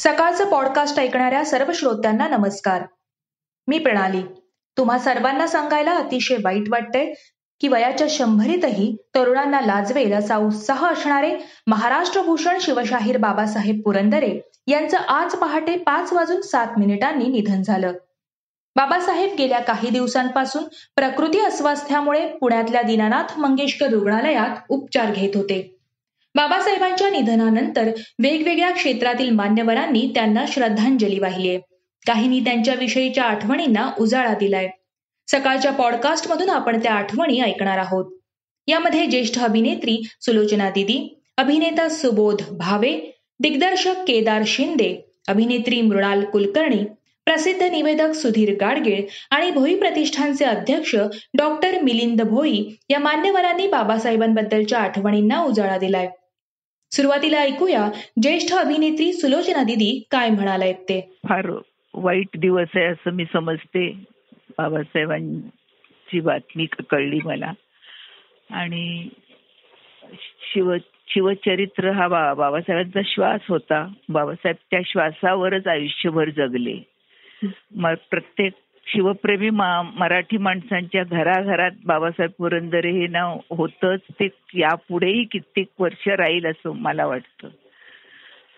सकाळचं पॉडकास्ट ऐकणाऱ्या सर्व श्रोत्यांना नमस्कार. मी प्रणाली. तुम्हा सर्वांना सांगायला अतिशय वाईट वाटतंय की वयाच्या शंभरीतही तरुणांना लाजवेल असा उत्साह असणारे महाराष्ट्र भूषण शिवशाहीर बाबासाहेब पुरंदरे यांचं आज पहाटे पाच वाजून सात मिनिटांनी निधन झालं. बाबासाहेब गेल्या काही दिवसांपासून प्रकृती अस्वास्थ्यामुळे पुण्यातल्या दीनानाथ मंगेशकर रुग्णालयात उपचार घेत होते. बाबासाहेबांच्या निधनानंतर वेगवेगळ्या क्षेत्रातील मान्यवरांनी त्यांना श्रद्धांजली वाहिली काहींनी त्यांच्याविषयीच्या आठवणींना उजाळा दिलाय. सकाळच्या पॉडकास्टमधून आपण त्या आठवणी ऐकणार आहोत. यामध्ये ज्येष्ठ अभिनेत्री सुलोचना दिदी अभिनेता सुबोध भावे दिग्दर्शक केदार शिंदे अभिनेत्री मृणाल कुलकर्णी प्रसिद्ध निवेदक सुधीर गाडगीळ आणि भोई प्रतिष्ठानचे अध्यक्ष डॉक्टर मिलिंद भोई या मान्यवरांनी बाबासाहेबांबद्दलच्या आठवणींना उजाळा दिलाय. सुरुवातीला ऐकूया ज्येष्ठ अभिनेत्री सुलोचना दिदी काय म्हणालायत ते. फार वाईट दिवस आहे असं मी समजते बाबासाहेबांची बातमी कळली मला. आणि शिव शिवचरित्र हा बा बाबासाहेबांचा श्वास होता. बाबासाहेब त्या श्वासावरच आयुष्यभर जगले. मग प्रत्येक शिवप्रेमी मराठी माणसांच्या घराघरात बाबासाहेब पुरंदरे हे नाव होतच ते यापुढेही कित्येक वर्ष राहील असं मला वाटतं.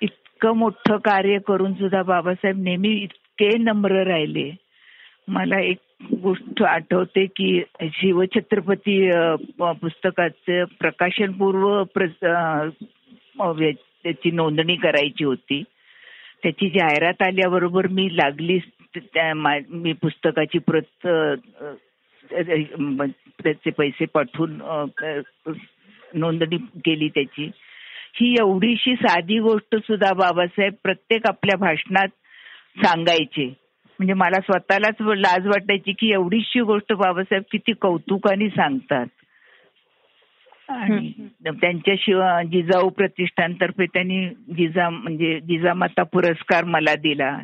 इतकं मोठं कार्य करून सुद्धा बाबासाहेब नेहमी इतके नम्र राहिले. मला एक गोष्ट आठवते की शिवछत्रपती पुस्तकाचं प्रकाशनपूर्व त्याची नोंदणी करायची होती. त्याची जाहिरात आल्याबरोबर मी लागलीच लागली मी पुस्तकाची प्रत त्याचे पैसे पाठवून नोंदणी केली त्याची. ही एवढीशी साधी गोष्ट सुद्धा बाबासाहेब प्रत्येक आपल्या भाषणात सांगायचे. म्हणजे मला स्वतःलाच लाज वाटायची की एवढीशी गोष्ट बाबासाहेब किती कौतुकाने सांगतात. आणि त्यांच्याशिवाय जिजाऊ प्रतिष्ठानतर्फे त्यांनी जिजा म्हणजे जिजामाता पुरस्कार मला दिला.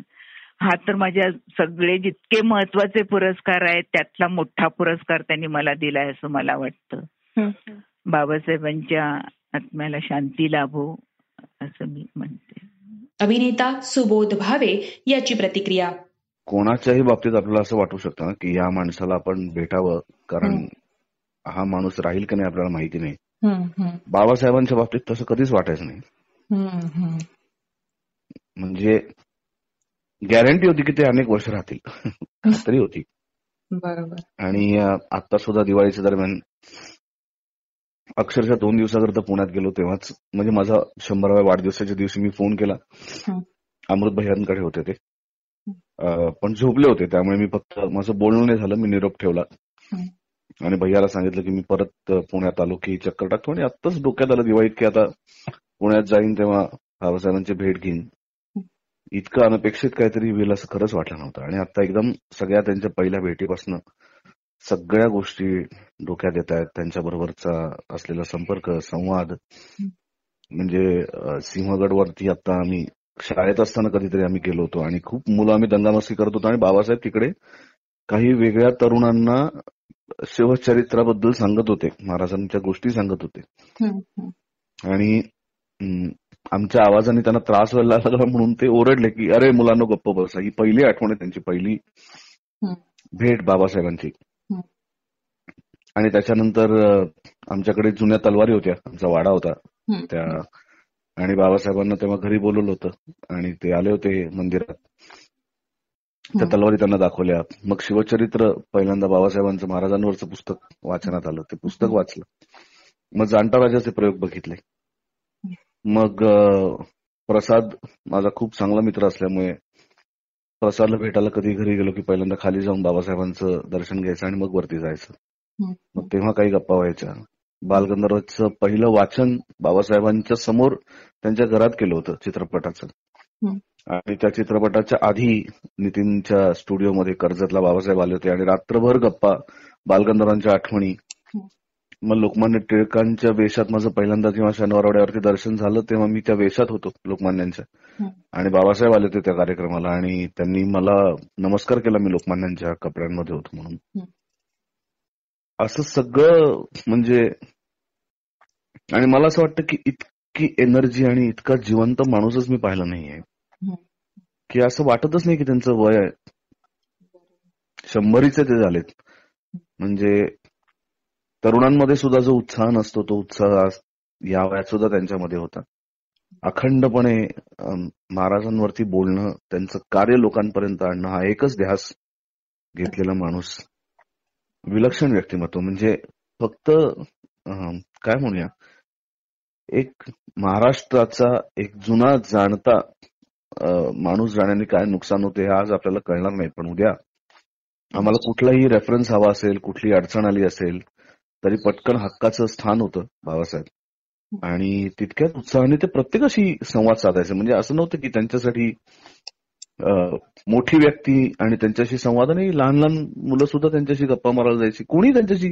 हा तर माझ्या सगळे जितके महत्त्वाचे पुरस्कार आहेत त्यातला मोठा पुरस्कार त्यांनी मला दिलाय असं मला वाटतं. बाबासाहेबांच्या आत्म्याला शांती लाभो असं मी म्हणते. अभिनेता सुबोध भावे याची प्रतिक्रिया. कोणाच्याही बाबतीत आपल्याला असं वाटू शकतं की या माणसाला आपण भेटावं कारण हा माणूस राहील की नाही आपल्याला माहिती नाही. बाबासाहेबांच्या बाबतीत तसं कधीच वाटायचं नाही. म्हणजे गॅरंटी होती की ते अनेक वर्ष राहतील. खात्री होती. बरोबर. आणि आता सुद्धा दिवाळीच्या दरम्यान अक्षरशः दोन दिवसाकरता पुण्यात गेलो तेव्हाच म्हणजे माझा शंभराव्या वाढदिवसाच्या दिवशी मी फोन केला. अमृत भैयांकडे होते ते. पण झोपले होते त्यामुळे मी फक्त माझं बोलणं नाही झालं मी निरोप ठेवला. आणि भैयाला सांगितलं की मी परत पुण्यात आलो की चक्कर टाकतो. आणि आत्ताच डोक्यात आलं दिवाळीत की आता पुण्यात जाईन तेव्हा बाबासाहेबांची भेट घेईन. इतकं अनपेक्षित काहीतरी होईल असं खरंच वाटलं नव्हतं. आणि आता एकदम सगळ्या त्यांच्या पहिल्या भेटीपासून सगळ्या गोष्टी डोक्यात येत आहेत. त्यांच्या बरोबरचा असलेला संपर्क संवाद. म्हणजे सिंहगडवरती आता आम्ही शाळेत असताना कधीतरी आम्ही गेलो होतो आणि खूप मुलं आम्ही दंगामस्ती करत होतो. आणि बाबासाहेब तिकडे काही वेगळ्या तरुणांना शिवचरित्राबद्दल सांगत होते. महाराजांच्या गोष्टी सांगत होते. आणि आमच्या आवाजाने त्यांना त्रास व्हायला लागला म्हणून ते ओरडले की अरे मुलांना गप्प बसा. ही पहिली आठवण आहे त्यांची पहिली भेट बाबासाहेबांची. आणि त्याच्यानंतर आमच्याकडे जुन्या तलवारी होत्या आमचा वाडा होता. त्या आणि बाबासाहेबांना तेव्हा घरी बोलवलं होतं आणि ते आले होते मंदिरात. त्या तलवारी त्यांना दाखवल्या. मग शिवचरित्र पहिल्यांदा बाबासाहेबांचं महाराजांवरचं पुस्तक वाचनात आलं. ते पुस्तक वाचलं. मग जाणता राजाचे प्रयोग बघितले. मग प्रसाद माझा खूप चांगला मित्र असल्यामुळे प्रसादला भेटायला कधी घरी गेलो की पहिल्यांदा खाली जाऊन बाबासाहेबांचं दर्शन घ्यायचं आणि मग वरती जायचं. मग तेव्हा काही गप्पा व्हायच्या. बालगंधर्वचं पहिलं वाचन बाबासाहेबांच्या समोर त्यांच्या घरात केलं होतं चित्रपटाचं. आणि त्या चित्रपटाच्या आधी नितीनच्या स्टुडिओमध्ये कर्जतला बाबासाहेब आले होते आणि रात्रभर गप्पा बालगंधर्वांच्या आठवणी मग लोकमान्य टिळकांच्या वेशात माझं पहिल्यांदा जेव्हा शनिवारवाड्यावरती दर्शन झालं तेव्हा मी त्या वेशात होतो लोकमान्यांच्या. आणि बाबासाहेब आले होते त्या कार्यक्रमाला आणि त्यांनी मला नमस्कार केला मी लोकमान्यांच्या कपड्यांमध्ये होतो म्हणून. असं सगळं म्हणजे आणि मला असं वाटतं की इतकी एनर्जी आणि इतका जिवंत माणूसच मी पाहिला नाहीये. की असं वाटतच नाही की त्यांचं वय आहे. शंभरीचे ते झालेत. म्हणजे तरुणांमध्ये सुद्धा जो उत्साह नसतो तो उत्साह या वयात सुद्धा त्यांच्यामध्ये होता. अखंडपणे महाराजांवरती बोलणं त्यांचं कार्य लोकांपर्यंत आणणं हा एकच ध्यास घेतलेला माणूस विलक्षण व्यक्तिमत्व. म्हणजे फक्त काय म्हणूया? एक महाराष्ट्राचा एक जुना जाणता माणूस जाण्याने काय नुकसान होते हे आज आपल्याला कळणार नाही. पण उद्या आम्हाला कुठलाही रेफरन्स हवा असेल कुठली अडचण आली असेल तरी पटकन हक्काचं स्थान होतं बाबासाहेब. आणि तितक्याच उत्साहाने ते प्रत्येकाशी संवाद साधायचे. म्हणजे असं नव्हतं की त्यांच्यासाठी मोठी व्यक्ती आणि त्यांच्याशी संवाद आणि लहान लहान मुलं सुद्धा त्यांच्याशी गप्पा मारायला जायची. कोणी त्यांच्याशी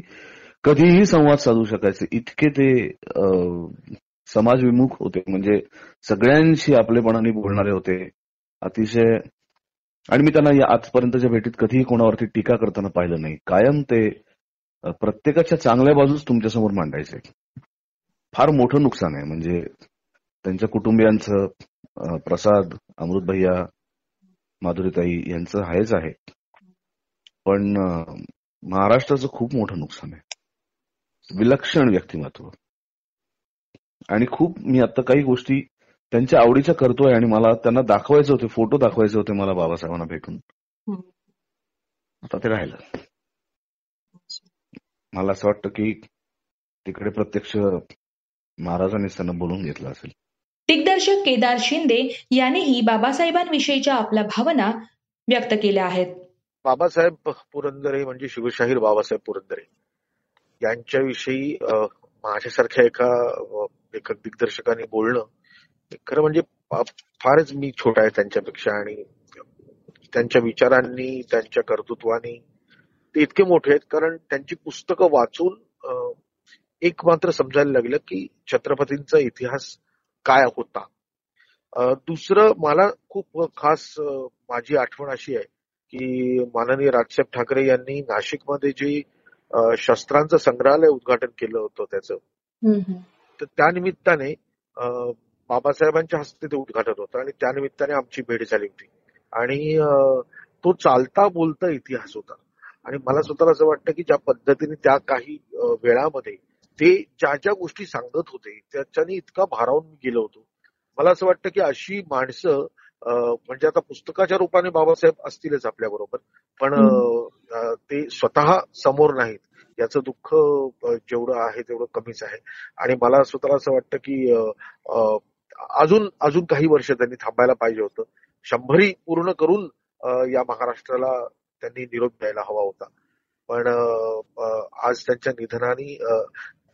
कधीही संवाद साधू शकायचे. इतके ते समाजविमुख होते. म्हणजे सगळ्यांशी आपलेपणाने बोलणारे होते. अतिशय आणि मी त्यांना या आजपर्यंतच्या भेटीत कधीही कोणावरती टीका करताना पाहिलं नाही. कायम ते प्रत्येकाच्या चांगल्या बाजूच तुमच्यासमोर मांडायचे फार मोठं नुकसान आहे. म्हणजे त्यांच्या कुटुंबियांचं प्रसाद अमृत भैया माधुरीताई यांचं आहेच आहे. पण महाराष्ट्राचं खूप मोठं नुकसान आहे. विलक्षण व्यक्तिमत्व. आणि खूप मी आता काही गोष्टी त्यांच्या आवडीच्या करतोय आणि मला त्यांना दाखवायचे होते फोटो दाखवायचे होते मला बाबासाहेबांना भेटून. आता ते राहिलं. मला असं वाटतं की तिकडे प्रत्यक्ष महाराजांनीच त्यांना बोलून घेतलं असेल. दिग्दर्शक केदार शिंदे यांनीही बाबासाहेबांविषयीच्या आपल्या भावना व्यक्त केल्या आहेत. बाबासाहेब पुरंदरे म्हणजे शिवशाहीर बाबासाहेब पुरंदरे. यांच्याविषयी अ, माझ्यासारख्या एका एका दिग्दर्शकाने बोलणं खरं म्हणजे फारच मी छोटा आहे त्यांच्यापेक्षा आणि त्यांच्या विचारांनी त्यांच्या कर्तृत्वाने ते इतके मोठे आहेत कारण त्यांची पुस्तकं वाचून एक मात्र समजायला लागलं की छत्रपतींचा इतिहास काय होता. दुसरं मला खूप खास माझी आठवण अशी आहे की माननीय राजसाहेब ठाकरे यांनी नाशिकमध्ये जे शस्त्रांचं संग्रहालय उद्घाटन केलं होतं त्याचं तर त्या निमित्ताने अ, बाबासाहेबांच्या हस्ते ते उद्घाटन होतं आणि त्या निमित्ताने आमची भेट झाली होती. आणि तो चालता बोलता इतिहास होता. आणि मला स्वतःला असं वाटतं की ज्या पद्धतीने त्या काही वेळामध्ये ते ज्या ज्या गोष्टी सांगत होते त्याच्याने इतका भारावून गेलो होतो. मला असं वाटतं की अशी माणसं म्हणजे आता पुस्तकाच्या रूपाने बाबासाहेब असतीलच आपल्या बरोबर पण ते स्वतः समोर नाहीत. याचं दुःख जेवढं आहे तेवढं कमीच आहे. आणि मला स्वतःला असं वाटतं की अजून अजून काही वर्ष त्यांनी थांबायला पाहिजे होतं. शंभरी पूर्ण करून या महाराष्ट्राला त्यांनी निरोप द्यायला हवा होता. पण आज त्यांच्या निधनाने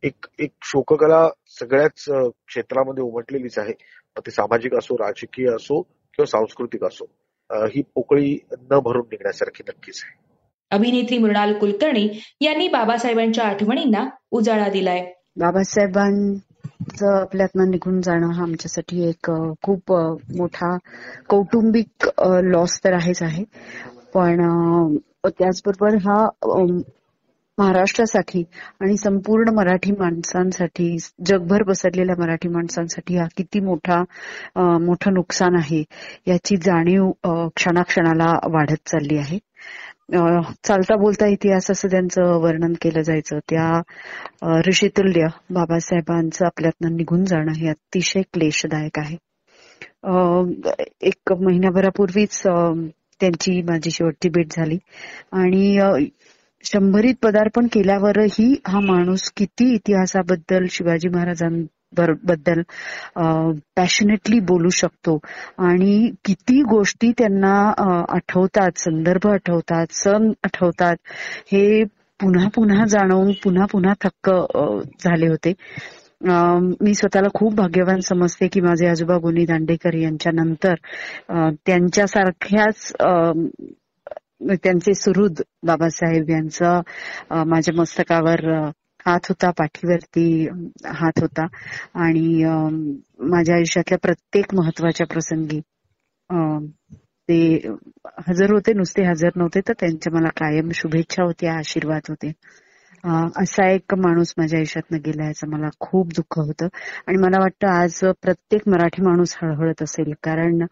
एक एक शोककला सगळ्याच क्षेत्रामध्ये उमटलेलीच आहे. मग ते सामाजिक असो राजकीय असो किंवा सांस्कृतिक असो ही पोकळी न भरून निघण्यासारखी नक्कीच आहे. अभिनेत्री मृणाल कुलकर्णी यांनी बाबासाहेबांच्या आठवणींना उजाळा दिलाय. बाबासाहेबांचं आपल्यातनं निघून जाणं हा आमच्यासाठी एक खूप मोठा कौटुंबिक लॉस तर आहेच आहे. पण त्याचबरोबर हा महाराष्ट्रासाठी आणि संपूर्ण मराठी माणसांसाठी जगभर पसरलेल्या मराठी माणसांसाठी हा किती मोठा मोठं नुकसान आहे याची जाणीव क्षणाक्षणाला वाढत चालली आहे. चालता बोलता इतिहास असं त्यांचं वर्णन केलं जायचं. त्या ऋषितुल्य बाबासाहेबांचं आपल्यातनं निघून जाणं हे अतिशय क्लेशदायक आहे. एक महिन्याभरापूर्वीच त्यांची माझी शेवटची भेट झाली. आणि शंभरीत पदार्पण केल्यावरही हा माणूस किती इतिहासाबद्दल शिवाजी महाराजांबद्दल पॅशनेटली बोलू शकतो. आणि किती गोष्टी त्यांना आठवतात संदर्भ आठवतात सण आठवतात हे पुन्हा पुन्हा जाणवून पुन्हा पुन्हा थक्क झाले होते. मी स्वतःला खूप भाग्यवान समजते की माझे आजोबा गुनी दांडेकर यांच्या नंतर त्यांच्यासारख्याच अं, त्यांचे सुहृद बाबासाहेब यांचा माझ्या मस्तकावर हात होता पाठीवरती हात होता. आणि अं, माझ्या आयुष्यातल्या प्रत्येक महत्त्वाच्या प्रसंगी अं, ते हजर होते नुसते हजर नव्हते तर त्यांच्या मला कायम शुभेच्छा होत्या आशीर्वाद होते. असा एक माणूस माझ्या आयुष्यातनं गेला याचं मला खूप दुःख होतं. आणि मला वाटतं आज प्रत्येक मराठी माणूस हळहळत असेल कारण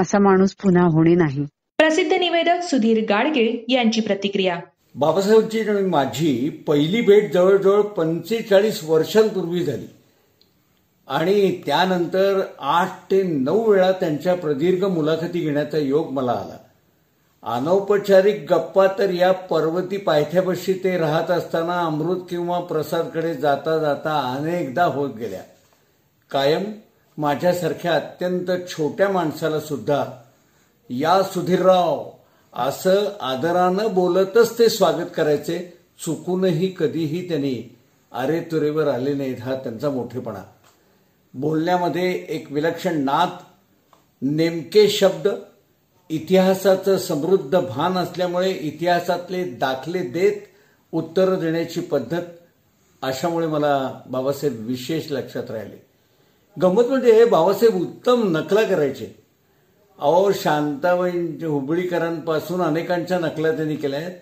असा माणूस पुन्हा होणे नाही. प्रसिद्ध निवेदक सुधीर गाडगे यांची प्रतिक्रिया. बाबासाहेबची आणि माझी पहिली भेट जवळजवळ पंचेचाळीस वर्षांपूर्वी झाली. आणि त्यानंतर आठ ते नऊ वेळा त्यांच्या प्रदीर्घ मुलाखती घेण्याचा योग मला आला. अनौपचारिक गप्पा तर या पर्वती पायथ्यापाशी ते राहत असताना अमृत किंवा प्रसादकडे जाता जाता अनेकदा होत गेल्या. कायम माझ्यासारख्या अत्यंत छोट्या माणसाला सुद्धा या सुधीरराव असं आदरानं बोलतच ते स्वागत करायचे चुकूनही कधीही त्यांनी अरे तुरेवर आले नाहीत हा त्यांचा मोठेपणा. बोलण्यामध्ये एक विलक्षण नात नेमके शब्द इतिहासाचं समृद्ध भान असल्यामुळे इतिहासातले दाखले देत उत्तरं देण्याची पद्धत अशामुळे मला बाबासाहेब विशेष लक्षात राहिले. गंमत म्हणजे बाबासाहेब उत्तम नकला करायचे. अहो शांताबाई हुबळीकरांपासून अनेकांच्या नकला त्यांनी केल्या आहेत.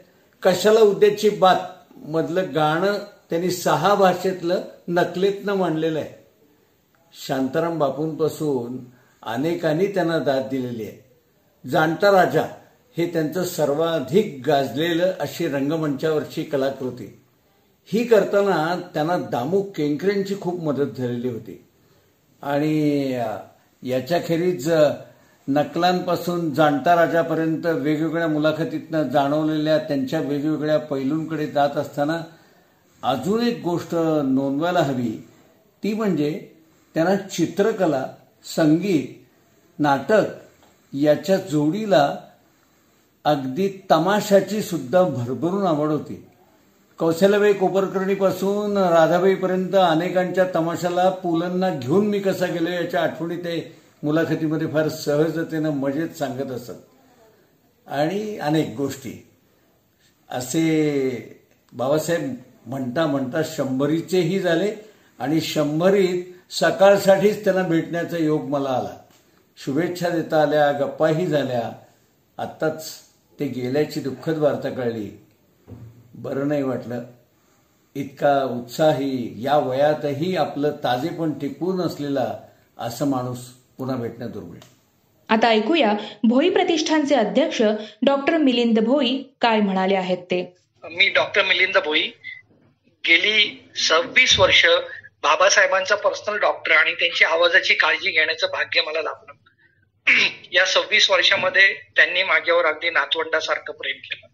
कशाला उद्याची बात? मधलं गाणं त्यांनी सहा भाषेतलं नकलेतनं मांडलेलं आहे. शांताराम बापूंपासून अनेकांनी त्यांना दाद दिलेली आहे. जाणता राजा हे त्यांचं सर्वाधिक गाजलेलं अशी रंगमंचावरची कलाकृती. ही करताना त्यांना दामू केंकरेंची खूप मदत झालेली होती. आणि याच्याखेरीज नकलांपासून जाणता राजापर्यंत वेगवेगळ्या मुलाखतीतनं जाणवलेल्या त्यांच्या वेगवेगळ्या पैलूंकडे जात असताना अजून एक गोष्ट नोंदवायला हवी. ती म्हणजे त्यांना चित्रकला संगीत नाटक याच्या जोडीला अगदी तमाशाची सुद्धा भरभरून आवड होती. कौशल्याबाई कोपरकर्णीपासून राधाबाईपर्यंत अनेकांच्या तमाशाला पुलांना घेऊन मी कसा गेलो याच्या आठवणी ते मुलाखतीमध्ये फार सहजतेनं मजेत सांगत असत. आणि अनेक गोष्टी. असे बाबासाहेब म्हणता म्हणता शंभरीचेही झाले आणि शंभरीत सकाळसाठीच त्यांना भेटण्याचा योग मला आला. शुभेच्छा देता आल्या गप्पाही झाल्या. आत्ताच ते गेल्याची दुःखद वार्ता कळली. बरं नाही वाटलं. इतका उत्साही या वयातही आपलं ताजेपण टिकवून असलेला असं माणूस पुन्हा भेटणं दुर्मिळ. आता ऐकूया भोई प्रतिष्ठानचे अध्यक्ष डॉक्टर मिलिंद भोई काय म्हणाले आहेत ते. मी डॉक्टर मिलिंद भोई गेली सव्वीस वर्ष बाबासाहेबांचा पर्सनल डॉक्टर आणि त्यांची आवाजाची काळजी घेण्याचं भाग्य मला लाभलं. या सव्वीस वर्षामध्ये त्यांनी माझ्यावर अगदी नातवंडासारखं प्रेम केलं.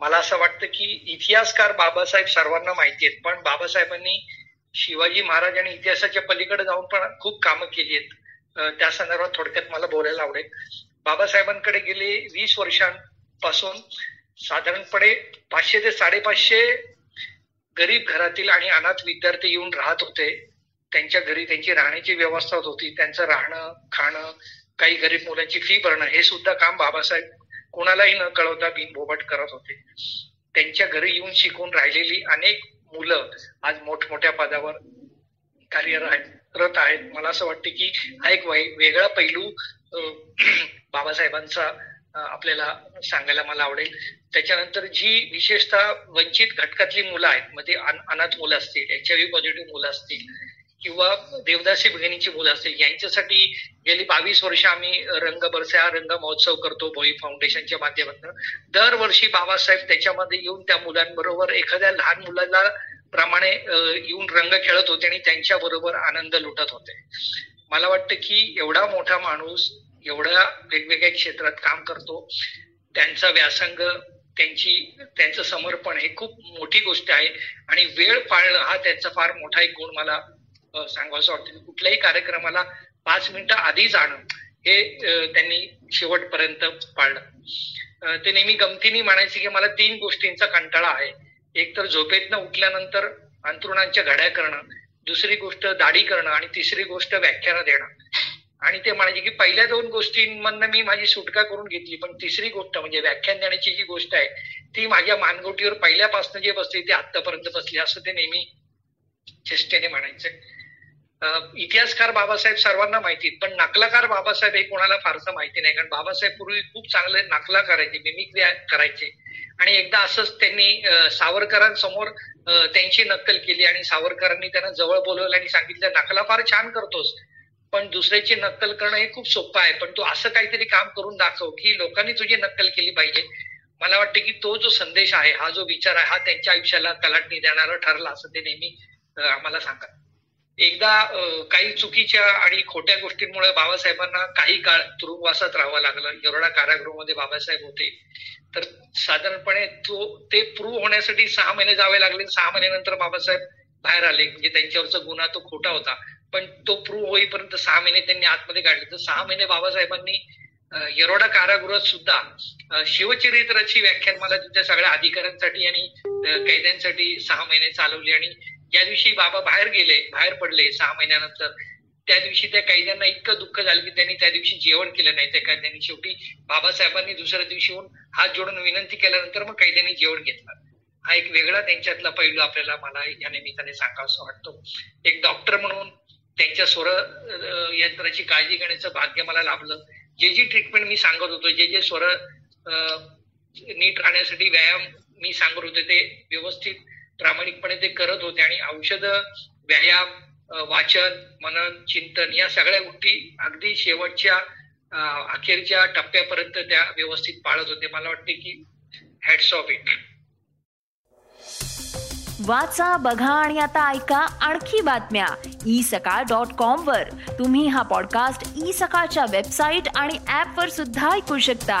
मला असं वाटतं की इतिहासकार बाबासाहेब सर्वांना माहिती आहेत पण बाबासाहेबांनी शिवाजी महाराज आणि इतिहासाच्या पलीकडे जाऊन पण खूप कामं केली आहेत. त्या संदर्भात थोडक्यात मला बोलायला आवडेल. बाबासाहेबांकडे गेले वीस वर्षांपासून साधारणपणे पाचशे ते साडेपाचशे गरीब घरातील आणि अनाथ विद्यार्थी येऊन राहत होते. त्यांच्या घरी त्यांची राहण्याची व्यवस्था होती. त्यांचं राहणं खाणं काही गरीब मुलांची फी भरणं हे सुद्धा काम बाबासाहेब कोणालाही न कळवता बिनबोबट करत होते. त्यांच्या घरी येऊन शिकून राहिलेली अनेक मुलं आज मोठमोठ्या पदावर कार्यरत आहेत. मला असं वाटतं की हा एक वेगळा पैलू बाबासाहेबांचा आपल्याला सांगायला मला आवडेल. त्याच्यानंतर जी विशेषतः वंचित घटकातली मुलं आहेत म्हणजे अनाथ मुलं असतील एच आय व्ही पॉझिटिव्ह मुलं असतील किंवा देवदासी भगिनीची मुलं असतील यांच्यासाठी गेली बावीस वर्ष आम्ही रंग बरसा रंग महोत्सव करतो भोई फाउंडेशनच्या माध्यमातून. दरवर्षी बाबासाहेब त्याच्यामध्ये येऊन त्या मुलांबरोबर एखाद्या लहान मुलाला प्रमाणे येऊन रंग खेळत होते आणि त्यांच्या बरोबर आनंद लुटत होते. मला वाटतं की एवढा मोठा माणूस एवढ्या वेगवेगळ्या क्षेत्रात काम करतो त्यांचा व्यासंग त्यांची त्यांचं समर्पण हे खूप मोठी गोष्ट आहे आणि वेळ पाळणं हा त्यांचा फार मोठा एक गुण मला सांगावं वाटतं. कुठल्याही कार्यक्रमाला पाच मिनिटं आधी जाणं हे त्यांनी शेवटपर्यंत पाळलं. ते नेहमी गमतीने म्हणायचे की मला तीन गोष्टींचा कंटाळा आहे. एक तर झोपेतनं उठल्यानंतर अंतरुणांच्या घड्या करणं दुसरी गोष्ट दाढी करणं आणि तिसरी गोष्ट व्याख्यानं देणं. आणि ते म्हणायचे की पहिल्या दोन गोष्टींमधनं मी माझी सुटका करून घेतली पण तिसरी गोष्ट म्हणजे व्याख्यान देण्याची जी गोष्ट आहे ती माझ्या मानगोटीवर पहिल्यापासून जे बसली ती आतापर्यंत बसली असं ते नेहमी चेष्टेने म्हणायचं. इतिहासकार बाबासाहेब सर्वांना माहिती पण नकलाकार बाबासाहेब हे कोणाला फारसं माहिती नाही. कारण बाबासाहेब पूर्वी खूप चांगले नकला करायचे मिमिक्री करायचे. आणि एकदा असंच त्यांनी सावरकरांसमोर त्यांची नक्कल केली आणि सावरकरांनी त्यांना जवळ बोलवलं आणि सांगितलं नकला फार छान करतोस पण दुसऱ्याची नक्कल करणं हे खूप सोपं आहे पण तू असं काहीतरी काम करून दाखव की लोकांनी तुझी नक्कल केली पाहिजे. मला वाटतं की तो जो संदेश आहे हा जो विचार आहे हा त्यांच्या आयुष्याला कलाटणी देणारा ठरला असं ते नेहमी आम्हाला सांगतात. एकदा काही चुकीच्या आणि खोट्या गोष्टींमुळे बाबासाहेबांना काही काळ तुरुंगवासात राहावं लागलं. येरोडा कारागृहामध्ये बाबासाहेब होते. तर साधारणपणे तो ते प्रूव्ह होण्यासाठी सहा महिने जावे लागले. सहा महिन्यानंतर बाबासाहेब बाहेर आले. म्हणजे त्यांच्यावरचा गुन्हा तो खोटा होता. पण तो प्रूव्ह होईपर्यंत सहा महिने त्यांनी आतमध्ये काढले. तर सहा महिने बाबासाहेबांनी येरोडा कारागृहात सुद्धा शिवचरित्राची व्याख्यान मला तिथल्या सगळ्या अधिकाऱ्यांसाठी आणि कैद्यांसाठी सहा महिने चालवली आणि ज्या दिवशी बाबा बाहेर गेले बाहेर पडले सहा महिन्यानंतर त्या दिवशी त्या कैद्यांना इतकं दुःख झालं की त्यांनी त्या दिवशी जेवण केलं नाही. त्या कैद्यांनी शेवटी बाबासाहेबांनी दुसऱ्या दिवशी येऊन हात जोडून विनंती केल्यानंतर मग कैद्यांनी जेवण घेतलं. हा एक वेगळा त्यांच्यातला पैलू आपल्याला मला या निमित्ताने सांगावं वाटतो. एक डॉक्टर म्हणून त्यांच्या स्वर यंत्राची काळजी घेण्याचं भाग्य मला लाभलं. जे जी ट्रीटमेंट मी सांगत होतो जे जे स्वर नीट राहण्यासाठी व्यायाम मी सांगत होते ते व्यवस्थित प्रामाणिकपणे ते करत होते आणि औषध व्यायाम वाचन मनन चिंतन या सगळ्या गोष्टी अगदी शेवटच्या अखेरच्या टप्प्यापर्यंत त्या व्यवस्थित पाळत होते. मला वाटते की हॅट्स ऑफ इट वाचा बघा आणि आता ऐका आणखी बातम्या. ई सकाळ डॉट कॉम वर. तुम्ही हा पॉडकास्ट ई सकाळच्या वेबसाईट आणि ऍप वर सुद्धा ऐकू शकता.